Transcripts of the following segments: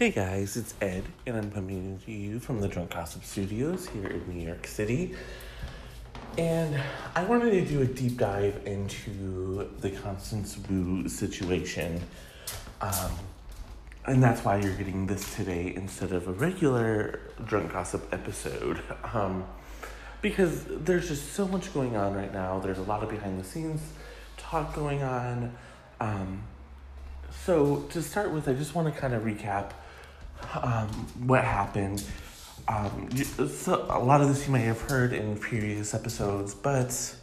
Hey guys, it's Ed, and I'm coming to you from the Drunk Gossip Studios here in New York City. And I wanted to do a deep dive into the Constance Wu situation. Um, and that's why you're getting this today instead of a regular Drunk Gossip episode. Um, because there's just so much going on right now. There's a lot of behind the scenes talk going on. Um, so, to start with, I just want to kind of recap um, what happened. Um, so a lot of this you may have heard in previous episodes, but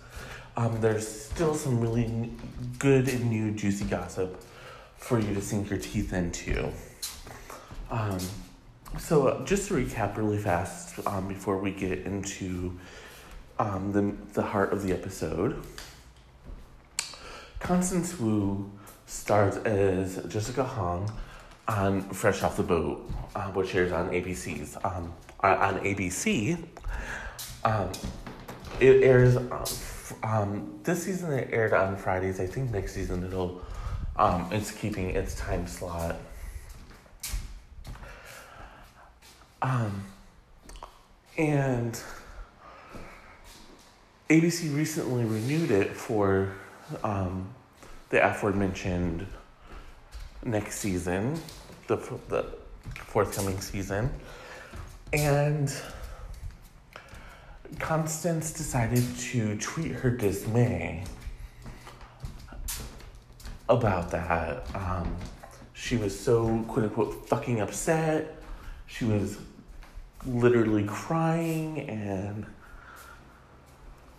um, there's still some really good and new juicy gossip for you to sink your teeth into. Um, so, just to recap really fast um, before we get into um, the, the heart of the episode Constance Wu stars as Jessica Huang on Fresh Off the Boat, uh, which airs on ABC's. Um, on ABC, um, it airs. Um, this season it aired on Fridays. I think next season it'll. Um, it's keeping its time slot. Um, and ABC recently renewed it for um, the aforementioned next season, the, the forthcoming season. And Constance decided to tweet her dismay about that. Um, she was so quote unquote fucking upset. She was literally crying and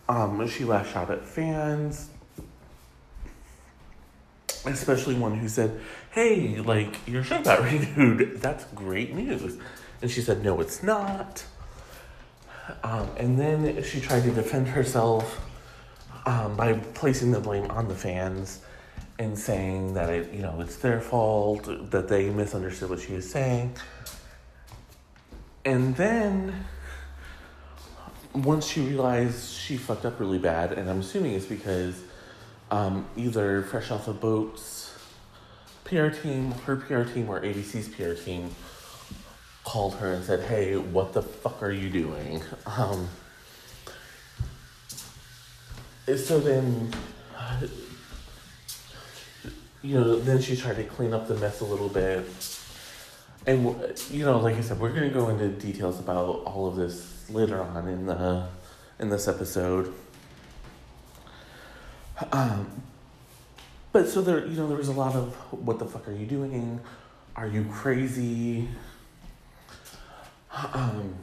um, she lashed out at fans especially one who said, Hey, like, your show got renewed. That's great news. And she said, No, it's not. Um, and then she tried to defend herself um, by placing the blame on the fans and saying that it, you know, it's their fault, that they misunderstood what she was saying. And then once she realized she fucked up really bad, and I'm assuming it's because um, either Fresh Off the Boat's PR team, her PR team, or ABC's PR team called her and said, "Hey, what the fuck are you doing?" Um, so then, you know, then she tried to clean up the mess a little bit, and you know, like I said, we're gonna go into details about all of this later on in the in this episode. Um, but so there, you know, there was a lot of what the fuck are you doing? Are you crazy? Um,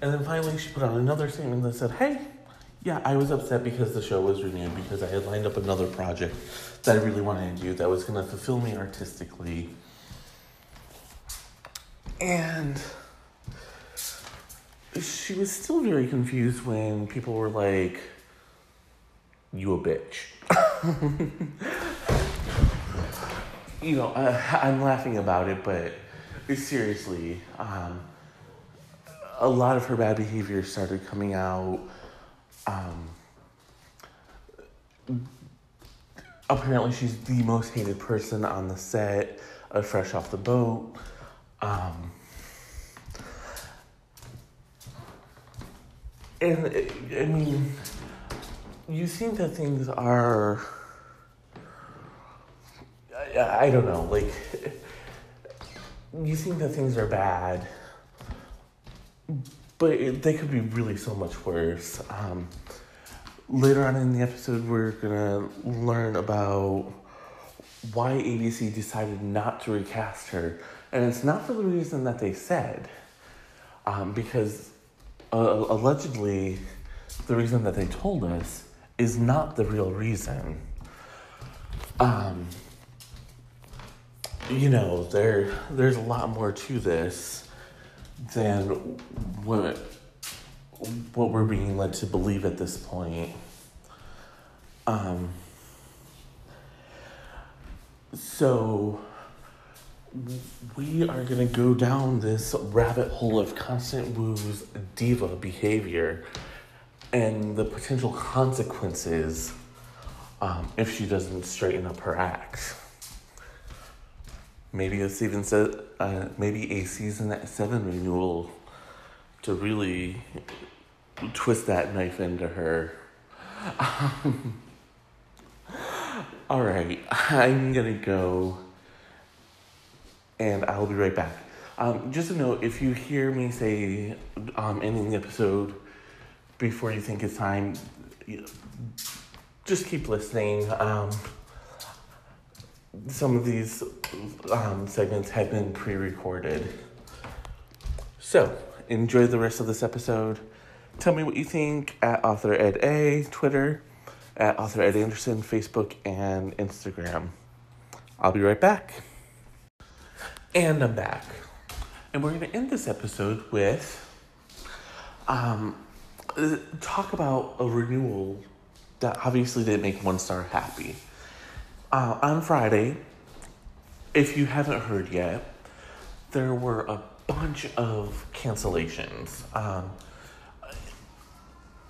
and then finally, she put out another statement that said, "Hey, yeah, I was upset because the show was renewed because I had lined up another project that I really wanted to do that was going to fulfill me artistically." And she was still very confused when people were like you a bitch. you know, uh, I'm laughing about it, but seriously, um, a lot of her bad behavior started coming out. Um, apparently, she's the most hated person on the set of Fresh Off the Boat. Um, and I mean, you think that things are I, I don't know like you think that things are bad but it, they could be really so much worse. Um, later on in the episode we're gonna learn about why abc decided not to recast her and it's not for the reason that they said um, because uh, allegedly the reason that they told us is not the real reason. Um, you know, there there's a lot more to this than what what we're being led to believe at this point. Um, so we are going to go down this rabbit hole of Constance Wu's diva behavior and the potential consequences um, if she doesn't straighten up her act. maybe a season se- uh, maybe a season seven renewal to really twist that knife into her. Um, all right, I'm gonna go, and I'll be right back. Um, just a note: if you hear me say um, ending the episode before you think it's time, just keep listening. Um, some of these um, segments have been pre-recorded, so enjoy the rest of this episode. Tell me what you think at author ed a Twitter, at author ed Anderson Facebook and Instagram. I'll be right back. And I'm back. And we're going to end this episode with um, talk about a renewal that obviously didn't make one star happy. Uh, on Friday, if you haven't heard yet, there were a bunch of cancellations, um,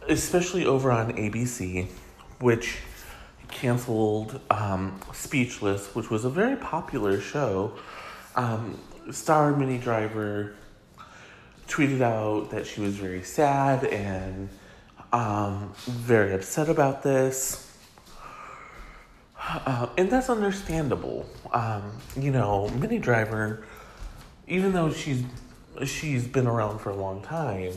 especially over on ABC, which canceled um, Speechless, which was a very popular show. Um, star Minnie Driver tweeted out that she was very sad and um, very upset about this. Uh, and that's understandable. Um, you know, Minnie Driver, even though she's she's been around for a long time,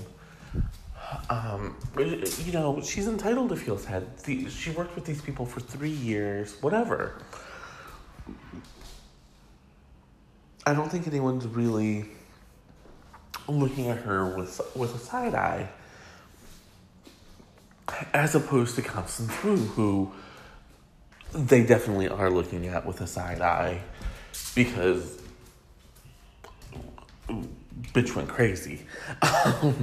um, you know, she's entitled to feel sad. she worked with these people for three years, whatever. I don't think anyone's really looking at her with with a side eye, as opposed to Constance Wu, who they definitely are looking at with a side eye, because bitch went crazy.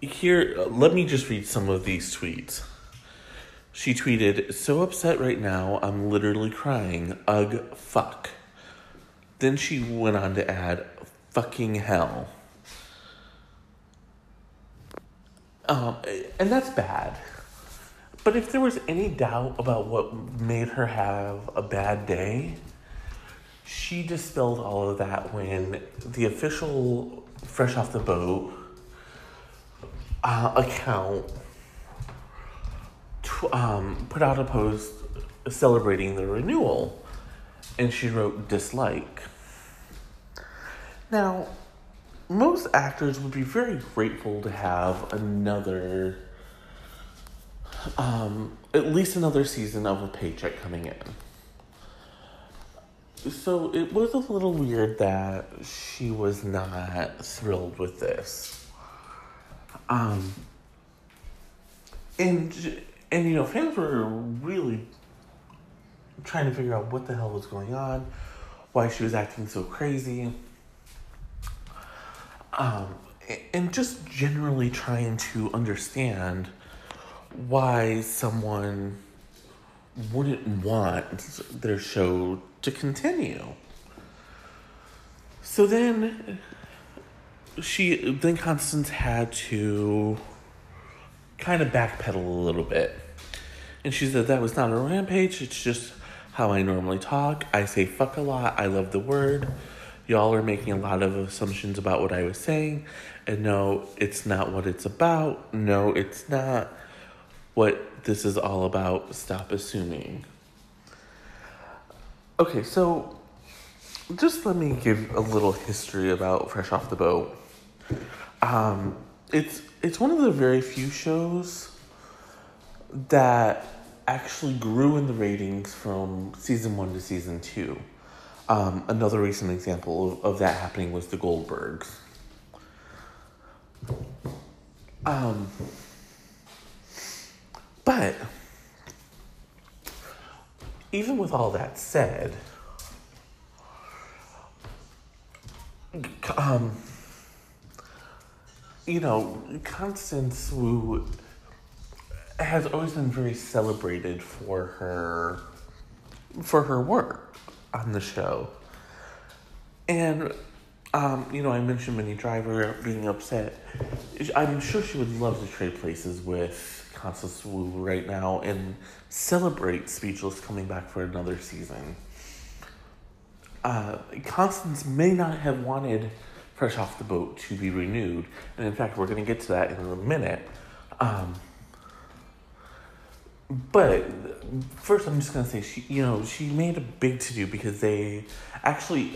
here, let me just read some of these tweets. She tweeted, So upset right now, I'm literally crying. Ugh, fuck. Then she went on to add, fucking hell. Um, and that's bad. But if there was any doubt about what made her have a bad day, she dispelled all of that when the official Fresh Off the Boat uh, account um, put out a post celebrating the renewal, and she wrote dislike. Now, most actors would be very grateful to have another, um, at least another season of a paycheck coming in. So it was a little weird that she was not thrilled with this. Um, and and you know, fans were really trying to figure out what the hell was going on, why she was acting so crazy um, and just generally trying to understand why someone wouldn't want their show to continue. So then she then Constance had to kind of backpedal a little bit. And she said that was not a rampage, it's just how I normally talk. I say fuck a lot. I love the word y'all are making a lot of assumptions about what I was saying. And no, it's not what it's about. No, it's not what this is all about. Stop assuming. Okay, so just let me give a little history about Fresh Off the Boat. Um, it's it's one of the very few shows that actually grew in the ratings from season one to season two. Um, another recent example of, of that happening was the Goldbergs. Um, but even with all that said, um, you know, Constance Wu has always been very celebrated for her for her work on the show. And, um, you know, I mentioned Minnie Driver being upset. I'm sure she would love to trade places with Constance Wu right now and celebrate Speechless coming back for another season. uh, Constance may not have wanted Fresh Off the Boat to be renewed. And in fact, we're going to get to that in a minute. Um, but first, I'm just to say, she, you know, she made a big to do because they actually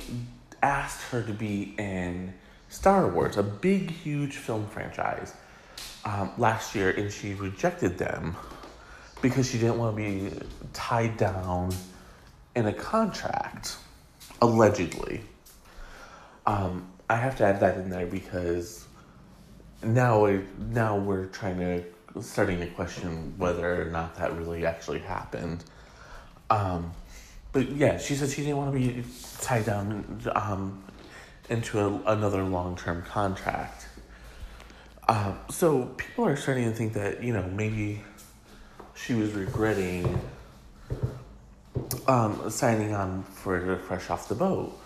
asked her to be in Star Wars, a big, huge film franchise, um, last year, and she rejected them because she didn't want to be tied down in a contract, allegedly. Um, I have to add that in there because now now we're trying to starting to question whether or not that really actually happened. Um, but yeah, she said she didn't want to be tied down um, into a, another long term contract. Uh, so people are starting to think that you know maybe she was regretting um, signing on for fresh off the boat.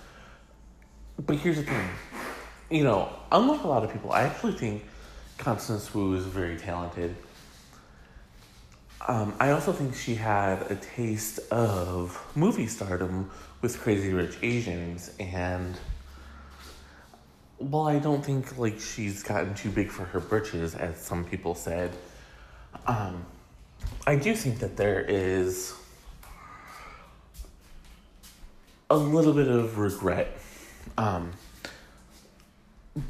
But here's the thing you know, unlike a lot of people, I actually think Constance Wu is very talented. Um, I also think she had a taste of movie stardom with Crazy Rich Asians, and while I don't think like she's gotten too big for her britches, as some people said, um, I do think that there is a little bit of regret. Um,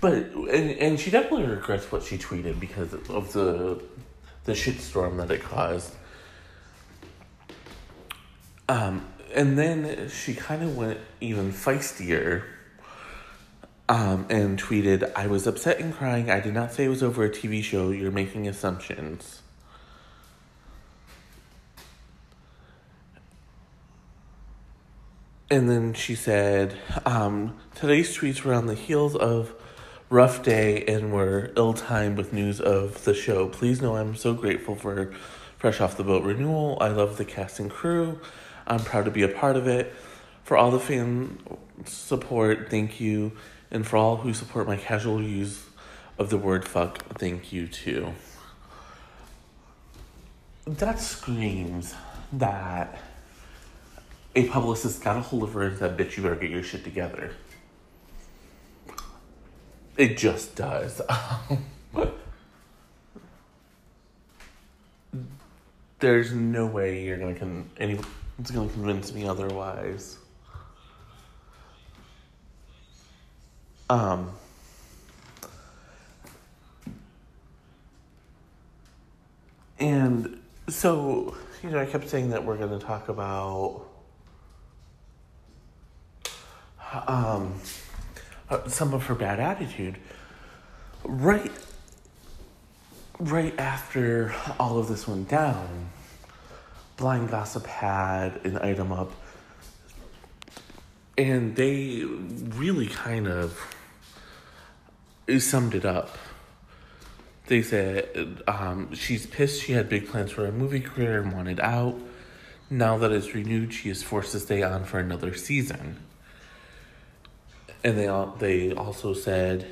but and and she definitely regrets what she tweeted because of the the shitstorm that it caused. Um, and then she kind of went even feistier. Um, and tweeted, "I was upset and crying. I did not say it was over a TV show. You're making assumptions." And then she said, um, "Today's tweets were on the heels of." Rough day and we're ill timed with news of the show. Please know I'm so grateful for Fresh Off the Boat renewal. I love the cast and crew. I'm proud to be a part of it. For all the fan support, thank you. And for all who support my casual use of the word fuck, thank you too. That screams that a publicist got a hold of her and said, bitch, you better get your shit together. It just does. There's no way you're gonna con- anyone's gonna convince me otherwise. Um. And so, you know, I kept saying that we're going to talk about um, uh, some of her bad attitude. Right, right after all of this went down, Blind Gossip had an item up, and they really kind of summed it up. They said um, she's pissed she had big plans for a movie career and wanted out. Now that it's renewed, she is forced to stay on for another season. And they all, they also said,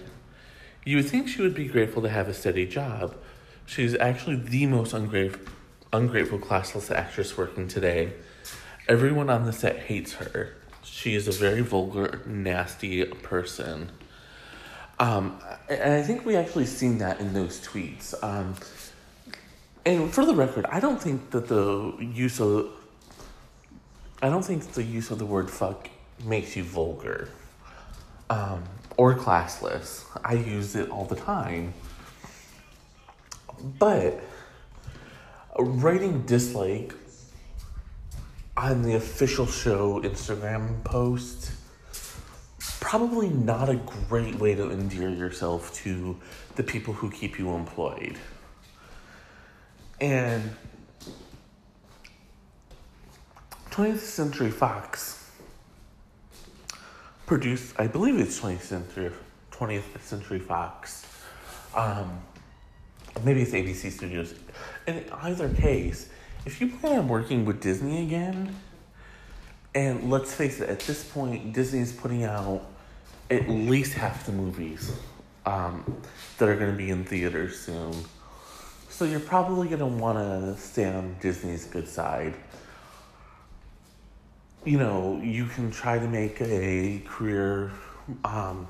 you would think she would be grateful to have a steady job. She's actually the most ungrateful, ungrateful classless actress working today. Everyone on the set hates her. She is a very vulgar, nasty person. Um, and I think we actually seen that in those tweets. Um, and for the record, I don't think that the use of I don't think the use of the word fuck makes you vulgar um, or classless. I use it all the time. But writing dislike on the official show Instagram post probably not a great way to endear yourself to the people who keep you employed. And 20th Century Fox produced, I believe it's 20th Century, 20th Century Fox. Um, maybe it's ABC Studios. In either case, if you plan on working with Disney again, and let's face it, at this point, Disney is putting out at least half the movies um, that are going to be in theaters soon. So you're probably going to want to stay on Disney's good side. You know, you can try to make a career um,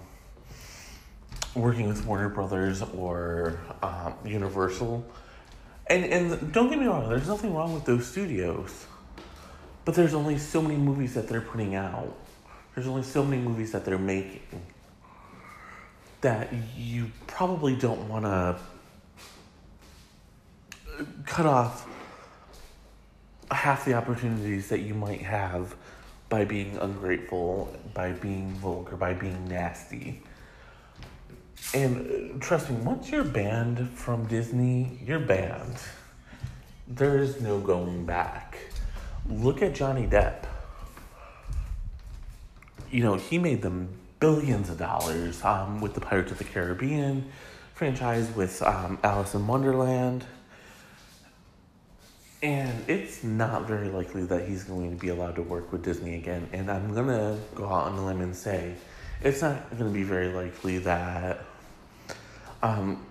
working with Warner Brothers or um, Universal. And, and don't get me wrong, there's nothing wrong with those studios. But there's only so many movies that they're putting out. There's only so many movies that they're making that you probably don't want to cut off half the opportunities that you might have by being ungrateful, by being vulgar, by being nasty. And uh, trust me, once you're banned from Disney, you're banned. There's no going back. Look at Johnny Depp. You know, he made them billions of dollars um, with the Pirates of the Caribbean franchise, with um, Alice in Wonderland. And it's not very likely that he's going to be allowed to work with Disney again. And I'm going to go out on a limb and say it's not going to be very likely that um,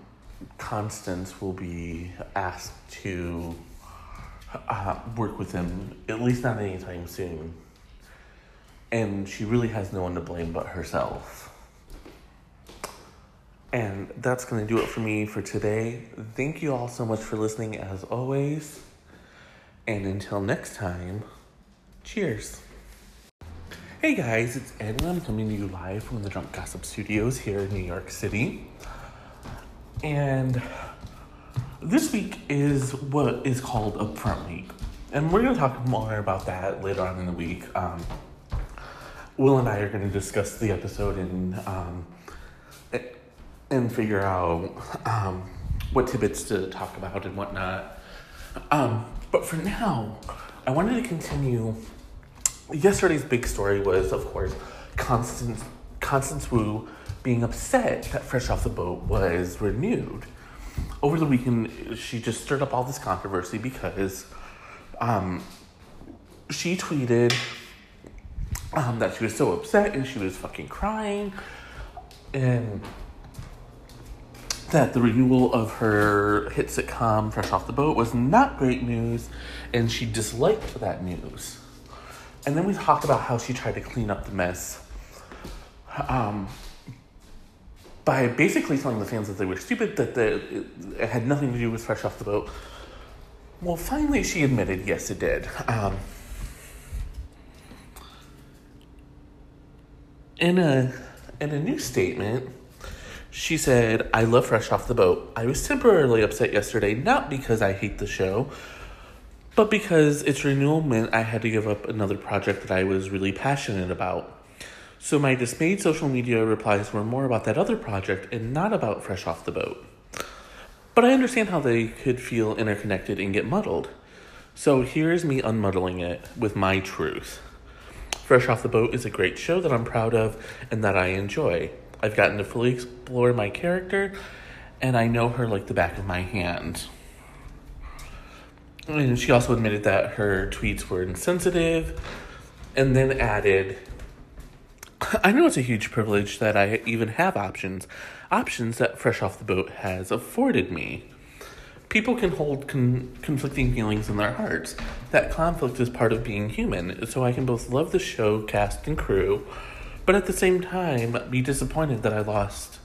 Constance will be asked to uh, work with him, at least not anytime soon. And she really has no one to blame but herself. And that's going to do it for me for today. Thank you all so much for listening, as always. And until next time, cheers. Hey guys, it's Ed, and I'm coming to you live from the Drunk Gossip Studios here in New York City. And this week is what is called Upfront Week. And we're going to talk more about that later on in the week. Um, Will and I are going to discuss the episode and um, and figure out um, what tidbits to talk about and whatnot. Um, but for now, I wanted to continue. Yesterday's big story was, of course, Constance Constance Wu being upset that Fresh Off the Boat was renewed. Over the weekend, she just stirred up all this controversy because um, she tweeted um, that she was so upset and she was fucking crying, and that the renewal of her hit sitcom Fresh Off the Boat was not great news, and she disliked that news. And then we talked about how she tried to clean up the mess um, by basically telling the fans that they were stupid, that the, it, it had nothing to do with Fresh Off the Boat. Well, finally, she admitted, yes, it did. Um, in a in a new statement, she said, "I love Fresh Off the Boat. I was temporarily upset yesterday, not because I hate the show, but because its renewal meant I had to give up another project that I was really passionate about." So my dismayed social media replies were more about that other project and not about Fresh Off the Boat. But I understand how they could feel interconnected and get muddled. So here's me unmuddling it with my truth. Fresh Off the Boat is a great show that I'm proud of and that I enjoy. I've gotten to fully explore my character, and I know her like the back of my hand. And she also admitted that her tweets were insensitive, and then added, I know it's a huge privilege that I even have options, options that Fresh Off the Boat has afforded me. People can hold con- conflicting feelings in their hearts. That conflict is part of being human, so I can both love the show, cast, and crew, but at the same time be disappointed that I lost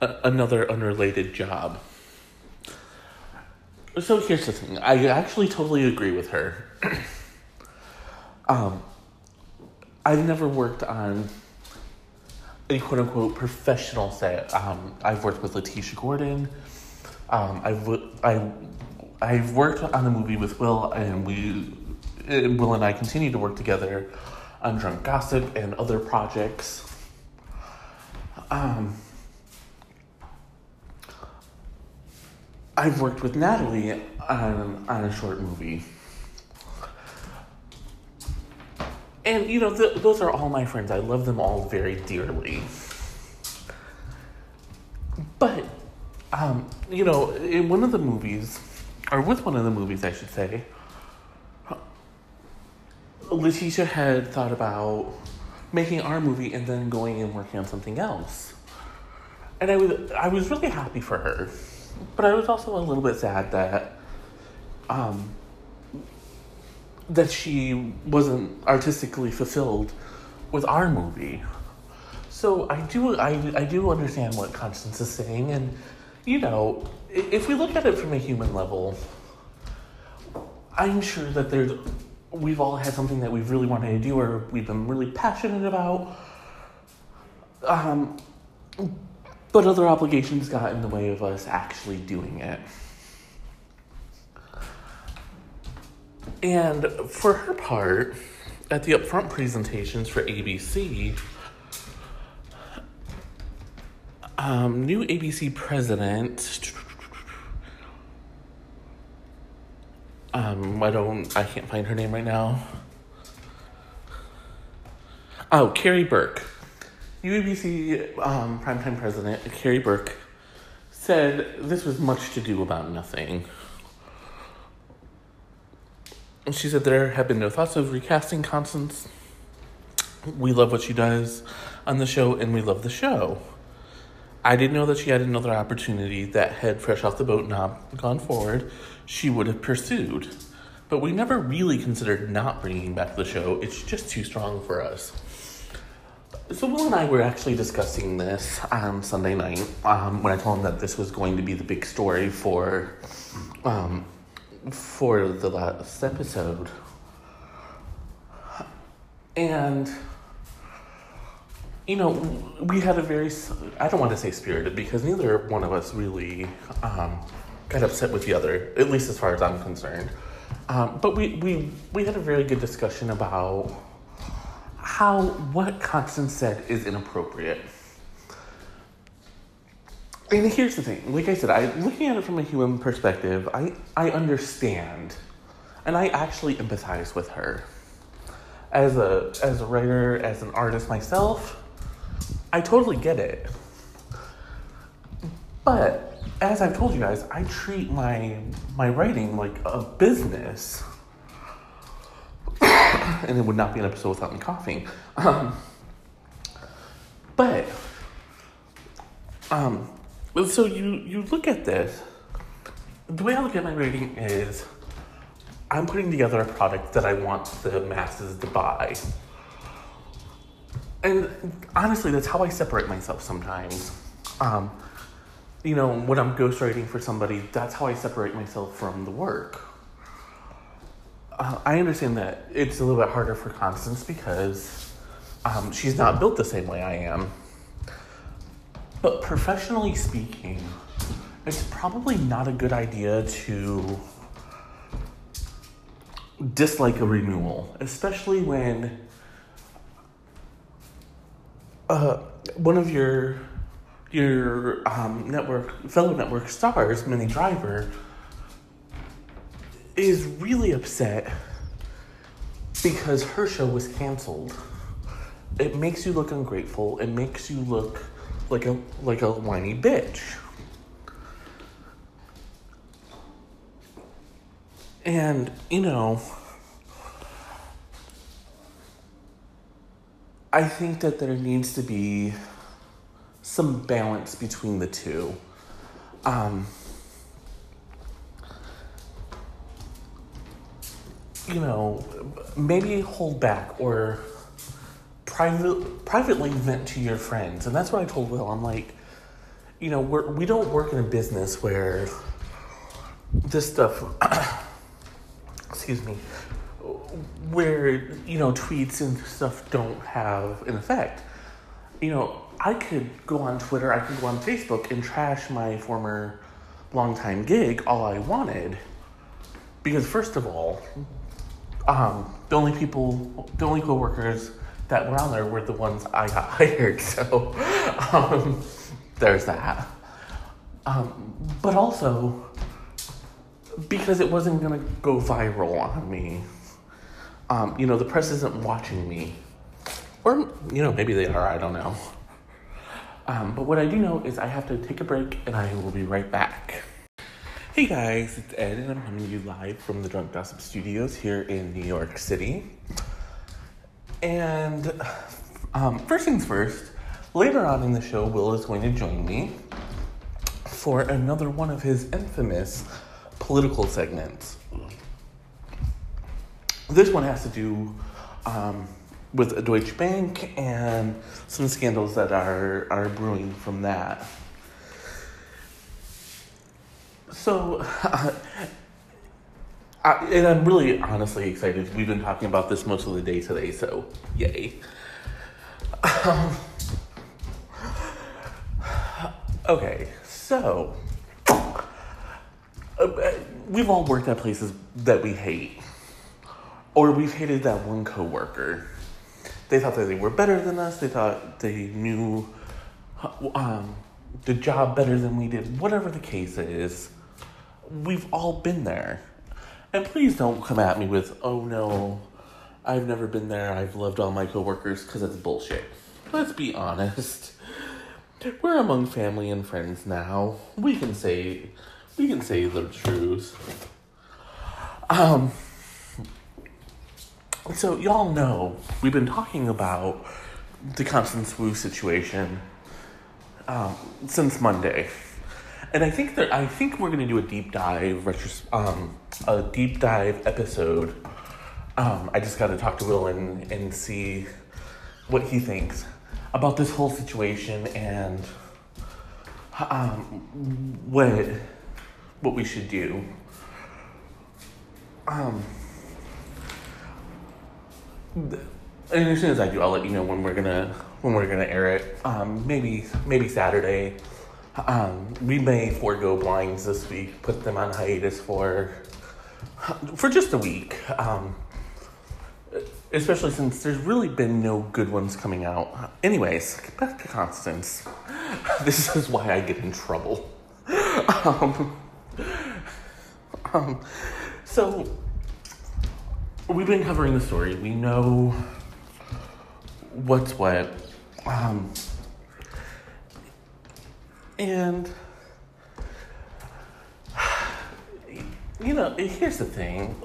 a- another unrelated job. So here's the thing I actually totally agree with her. um, I've never worked on a quote unquote professional set. Um, I've worked with Letitia Gordon. Um, I've I've worked on a movie with Will, and we Will and I continue to work together on Drunk Gossip and other projects. Um, I've worked with Natalie on on a short movie. And you know, th- those are all my friends. I love them all very dearly. But, um, you know, in one of the movies, or with one of the movies, I should say, Letitia had thought about making our movie and then going and working on something else. And I was I was really happy for her. But I was also a little bit sad that um, that she wasn't artistically fulfilled with our movie. So I do I, I do understand what Constance is saying and you know, if we look at it from a human level, I'm sure that there's we've all had something that we've really wanted to do or we've been really passionate about. Um, but other obligations got in the way of us actually doing it. And for her part, at the upfront presentations for ABC, um, new ABC president. Um, I don't, I can't find her name right now. Oh, Karey Burke. UABC um, primetime president Karey Burke said this was much to do about nothing. She said there have been no thoughts of recasting Constance. We love what she does on the show, and we love the show. I didn't know that she had another opportunity that had fresh off the boat not gone forward, she would have pursued. But we never really considered not bringing back the show. It's just too strong for us. So Will and I were actually discussing this on Sunday night um, when I told him that this was going to be the big story for um, for the last episode, and you know we had a very I don't want to say spirited because neither one of us really um, got upset with the other, at least as far as I'm concerned. Um, but we, we we had a very good discussion about how what Constance said is inappropriate. And here's the thing, like I said, I looking at it from a human perspective, I, I understand and I actually empathize with her. As a as a writer, as an artist myself, I totally get it. But as I've told you guys, I treat my my writing like a business and it would not be an episode without me coughing. Um, but, um, so you you look at this. The way I look at my writing is, I'm putting together a product that I want the masses to buy. And honestly, that's how I separate myself sometimes. Um, you know, when I'm ghostwriting for somebody, that's how I separate myself from the work uh, I understand that it's a little bit harder for Constance because um, she's not built the same way I am. But professionally speaking, it's probably not a good idea to dislike a renewal, especially when uh, one of your your um, network fellow network stars, Minnie Driver, is really upset because her show was canceled. It makes you look ungrateful. It makes you look like a like a whiny bitch. And, you know, I think that there needs to be some balance between the two. Um, you know, maybe hold back or private, privately vent to your friends. And that's what I told Will. I'm like, you know, we're, we don't work in a business where this stuff, excuse me, where, you know, tweets and stuff don't have an effect. You know, I could go on Twitter, I could go on Facebook and trash my former longtime gig all I wanted. Because, first of all, um, the only people, the only coworkers that were on there were the ones I got hired. So um, there's that. Um, but also because it wasn't gonna go viral on me. Um, you know, the press isn't watching me, or you know, maybe they are. I don't know. Um, but what I do know is I have to take a break, and I will be right back. Hey guys, it's Ed, and I'm coming to you live from the Drunk Gossip Studios here in New York City. And um, first things first, later on in the show, Will is going to join me for another one of his infamous political segments. This one has to do um, with a Deutsche Bank and some scandals that are, are brewing from that. So, uh, I, and I'm really honestly excited. We've been talking about this most of the day today, so yay. Um, okay, so uh, we've all worked at places that we hate, or we've hated that one coworker. They thought that they were better than us. They thought they knew um, the job better than we did. Whatever the case is, we've all been there. And please don't come at me with, "Oh no, I've never been there. I've loved all my coworkers," because it's bullshit. Let's be honest. We're among family and friends now. We can say we can say the truth. Um, so y'all know we've been talking about the Constance Wu situation um, since Monday, and I think that I think we're gonna do a deep dive retros- um, a deep dive episode. Um, I just got to talk to Will and, and see what he thinks about this whole situation and um, what what we should do. Um, and as soon as I do, I'll let you know when we're gonna when we're gonna air it. Um, maybe maybe Saturday. Um, we may forego blinds this week, put them on hiatus for for just a week. Um, especially since there's really been no good ones coming out. Anyways, back to Constance. This is why I get in trouble. Um, um, so, we've been covering the story. We know what's what. Um, and, you know, here's the thing.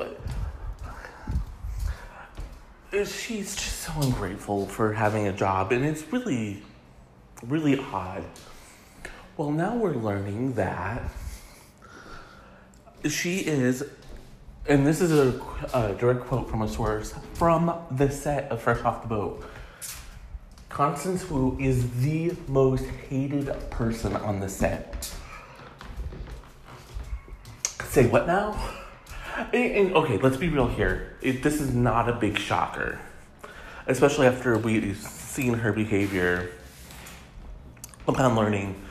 She's just so ungrateful for having a job, and it's really, really odd. Well, now we're learning that she is, and this is a, a direct quote from a source from the set of Fresh Off the Boat. Constance Wu is the most hated person on the set. Say what now? And, and, okay, let's be real here. It, this is not a big shocker, especially after we've seen her behavior upon learning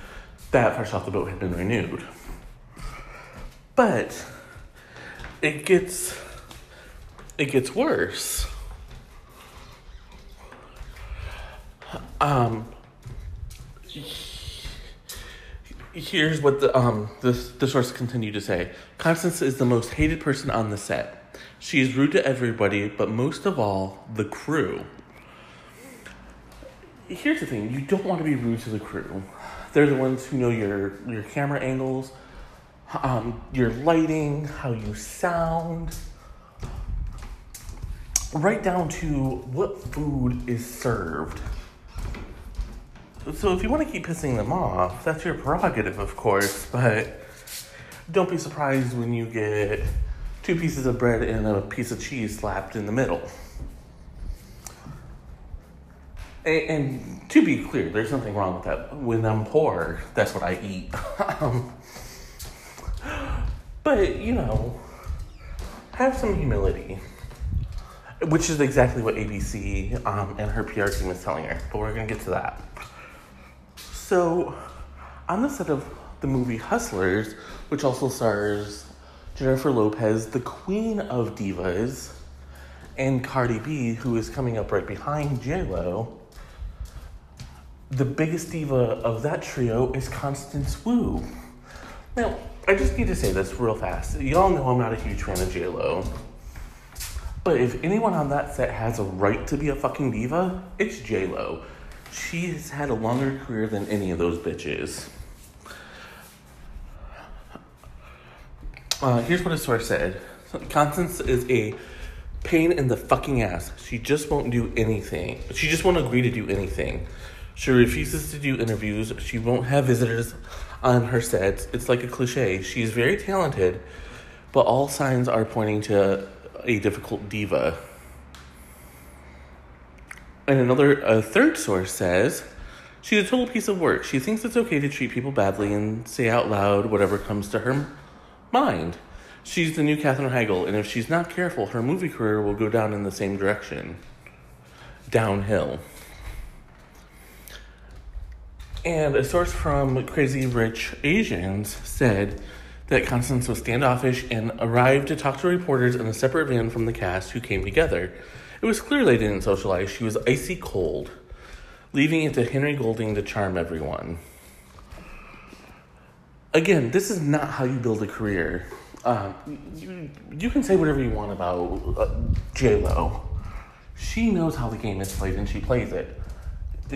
that Fresh Off the Boat had been renewed. But it gets it gets worse. Um here's what the um the the source continued to say. Constance is the most hated person on the set. She is rude to everybody, but most of all, the crew. Here's the thing, you don't want to be rude to the crew. They're the ones who know your your camera angles, um, your lighting, how you sound, right down to what food is served. So if you want to keep pissing them off, that's your prerogative, of course, but don't be surprised when you get two pieces of bread and a piece of cheese slapped in the middle. And, to be clear, there's nothing wrong with that. When I'm poor, that's what I eat. um, but, you know, have some humility. Which is exactly what ABC um, and her PR team is telling her. But we're going to get to that. So, on the set of the movie Hustlers, which also stars Jennifer Lopez, the queen of divas, and Cardi B, who is coming up right behind J-Lo, the biggest diva of that trio is Constance Wu. Now, I just need to say this real fast. Y'all know I'm not a huge fan of J-Lo. But if anyone on that set has a right to be a fucking diva, it's J-Lo. She has had a longer career than any of those bitches. Uh, here's what a source said Constance is a pain in the fucking ass. She just won't do anything. She just won't agree to do anything. She refuses to do interviews. She won't have visitors on her sets. It's like a cliche. She's very talented, but all signs are pointing to a difficult diva. And another, a third source says, she's a total piece of work. She thinks it's okay to treat people badly and say out loud whatever comes to her mind. She's the new Katherine Heigl, and if she's not careful, her movie career will go down in the same direction downhill. And a source from Crazy Rich Asians said that Constance was standoffish and arrived to talk to reporters in a separate van from the cast who came together. It was clear they didn't socialize. She was icy cold, leaving it to Henry Golding to charm everyone. Again, this is not how you build a career. Uh, you, you can say whatever you want about uh, J Lo. She knows how the game is played and she plays it.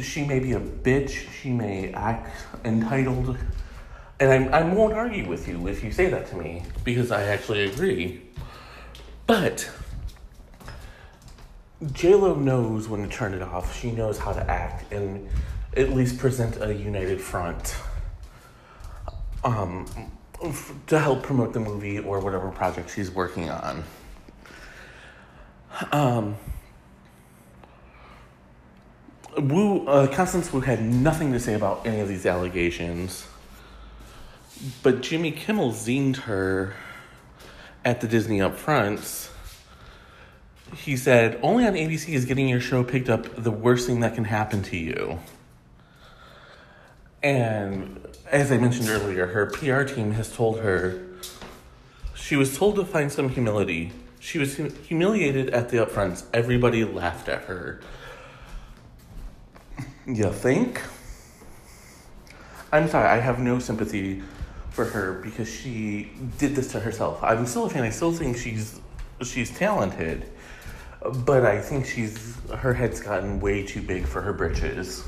She may be a bitch. She may act entitled, and I, I won't argue with you if you say that to me because I actually agree. But J Lo knows when to turn it off. She knows how to act and at least present a united front. Um, to help promote the movie or whatever project she's working on. Um, Wu, uh, Constance Wu had nothing to say about any of these allegations, but Jimmy Kimmel zined her at the Disney upfronts. He said, Only on ABC is getting your show picked up the worst thing that can happen to you. And as I mentioned earlier, her PR team has told her she was told to find some humility. She was humiliated at the upfronts. Everybody laughed at her. You think? I'm sorry, I have no sympathy for her because she did this to herself. I'm still a fan. I still think she's she's talented, but I think she's her head's gotten way too big for her britches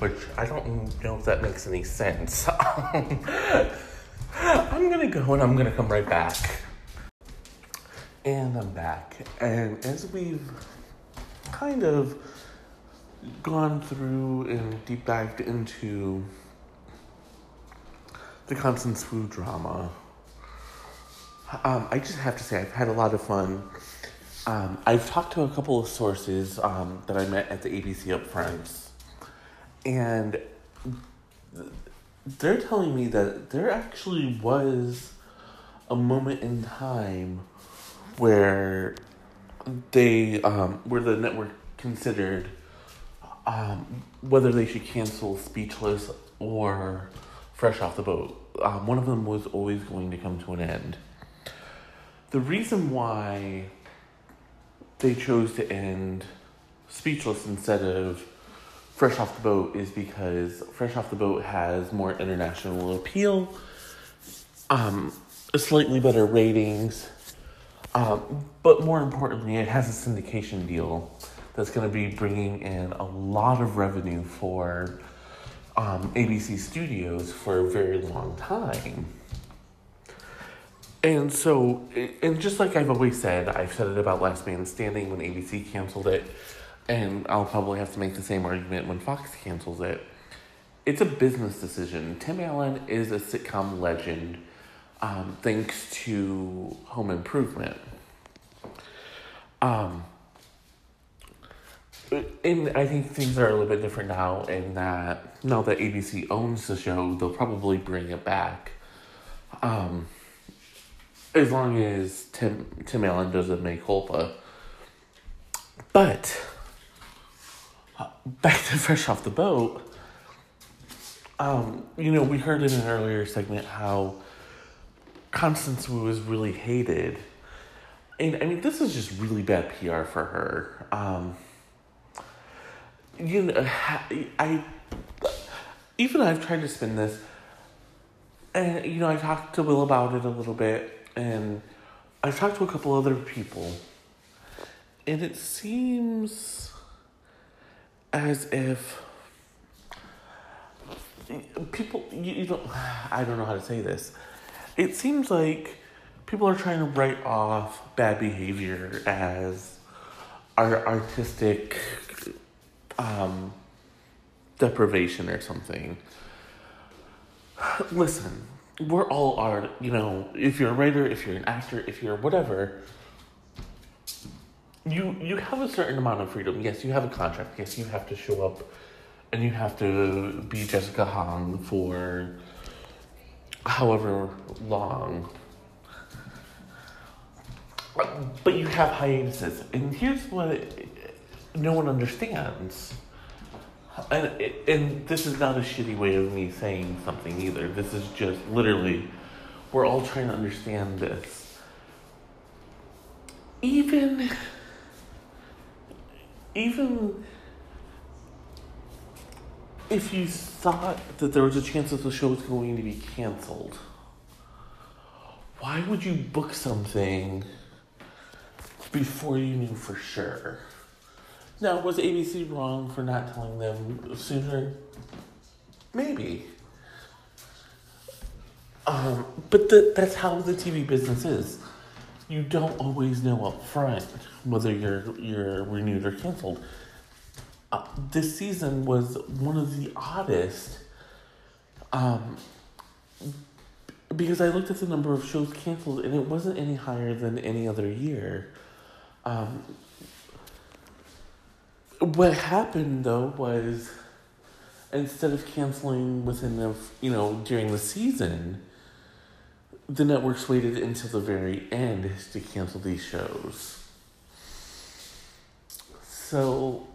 which I don't know if that makes any sense. I'm gonna go and I'm gonna come right back. And I'm back. And as we've kind of gone through and deep dived into the Constance Wu drama, um, I just have to say I've had a lot of fun. Um, I've talked to a couple of sources um, that I met at the ABC Upfronts and they're telling me that there actually was a moment in time where they um, where the network considered um, whether they should cancel Speechless or Fresh Off the Boat. Um, one of them was always going to come to an end. The reason why they chose to end Speechless instead of Fresh Off the Boat is because Fresh Off the Boat has more international appeal, um, slightly better ratings, um, but more importantly, it has a syndication deal that's going to be bringing in a lot of revenue for um, ABC Studios for a very long time. And so, and just like I've always said, I've said it about Last Man Standing when ABC canceled it and I'll probably have to make the same argument when Fox cancels it. It's a business decision. Tim Allen is a sitcom legend, um, thanks to Home Improvement. Um, and I think things are a little bit different now in that now that ABC owns the show, they'll probably bring it back. Um, as long as Tim Tim Allen doesn't make culpa. But back to fresh off the boat. Um, you know, we heard in an earlier segment how Constance Wu was really hated. And I mean, this is just really bad PR for her. Um, you know, uh, I, even I've tried to spin this, and you know, I talked to Will about it a little bit, and I've talked to a couple other people, and it seems as if people you, you don't I don't know how to say this. It seems like people are trying to write off bad behavior as our artistic um, deprivation or something. Listen, we're all art, you know, if you're a writer, if you're an actor, if you're whatever, you you have a certain amount of freedom. Yes, you have a contract. Yes, you have to show up, and you have to be Jessica Huang for however long. But you have hiatuses, and here's what no one understands. And and this is not a shitty way of me saying something either. This is just literally, we're all trying to understand this. Even even if you thought that there was a chance that the show was going to be canceled, why would you book something before you knew for sure? Now, was ABC wrong for not telling them sooner? Maybe. Um, but the, that's how the TV business is. You don't always know up front whether you're you're renewed or canceled. Uh, this season was one of the oddest. Um, because I looked at the number of shows canceled and it wasn't any higher than any other year. Um, what happened though was instead of canceling within the you know during the season, the networks waited until the very end to cancel these shows. So,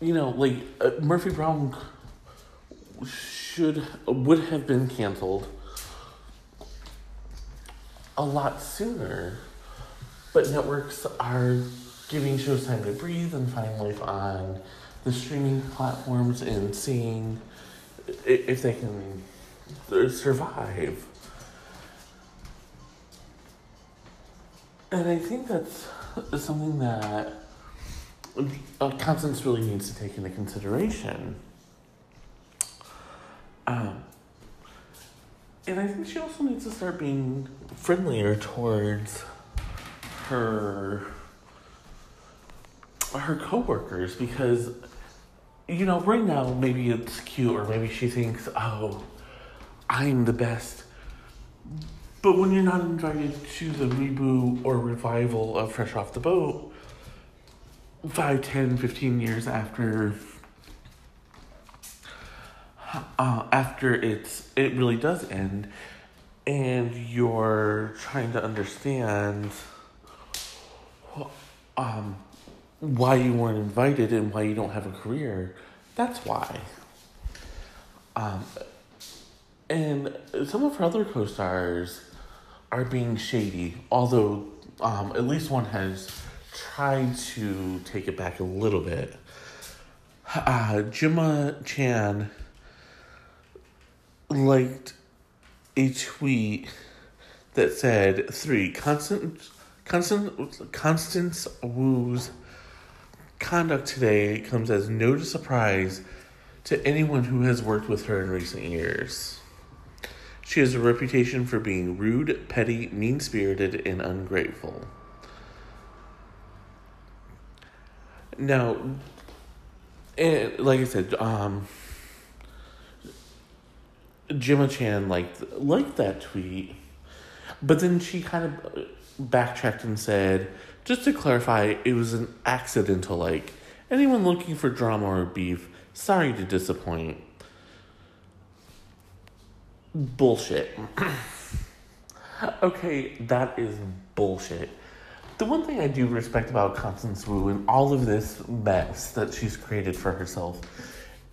you know, like uh, Murphy Brown should would have been canceled a lot sooner, but networks are giving shows time to breathe and find life on the streaming platforms and seeing if they can survive. And I think that's something that Constance really needs to take into consideration. Um, and I think she also needs to start being friendlier towards her her coworkers because you know right now maybe it's cute or maybe she thinks oh I'm the best. But when you're not invited to the reboot or revival of Fresh Off the Boat 5 10 15 years after uh, after it's it really does end and you're trying to understand what um why you weren't invited and why you don't have a career, that's why. Um, and some of her other co stars are being shady, although um, at least one has tried to take it back a little bit. Uh, Gemma Chan liked a tweet that said three constant constant Constance Wu's conduct today comes as no surprise to anyone who has worked with her in recent years. She has a reputation for being rude, petty, mean spirited, and ungrateful. Now, and like I said, um, Gemma Chan liked liked that tweet, but then she kind of backtracked and said, just to clarify, it was an accidental like. Anyone looking for drama or beef, sorry to disappoint. Bullshit. okay, that is bullshit. The one thing I do respect about Constance Wu and all of this mess that she's created for herself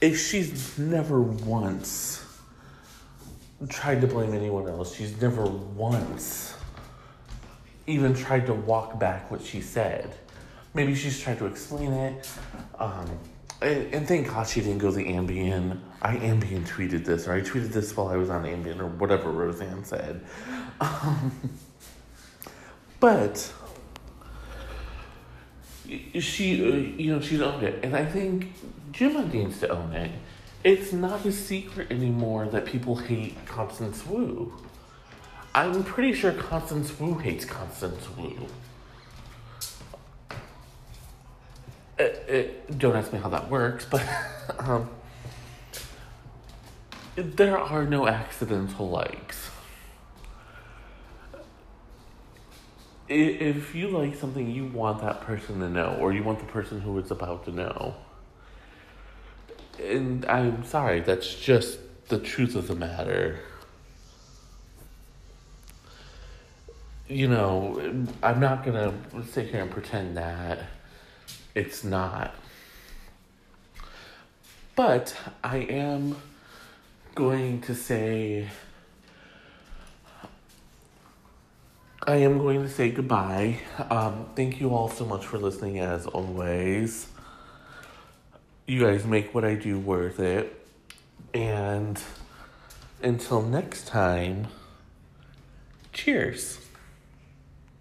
is she's never once tried to blame anyone else. She's never once even tried to walk back what she said. Maybe she's trying to explain it. Um, and, and, thank God she didn't go the Ambien. I Ambien tweeted this, or I tweeted this while I was on Ambien, or whatever Roseanne said. Um, but she, uh, you know, she's owned it, and I think Gemma needs to own it. It's not a secret anymore that people hate Constance Wu. I'm pretty sure Constance Wu hates Constance Wu. It, it, don't ask me how that works, but um, there are no accidental likes. if you like something, you want that person to know, or you want the person who is about to know. And I'm sorry, that's just the truth of the matter. You know, I'm not gonna sit here and pretend that it's not. But I am going to say I am going to say goodbye. Um, thank you all so much for listening as always. You guys make what I do worth it. And until next time, cheers.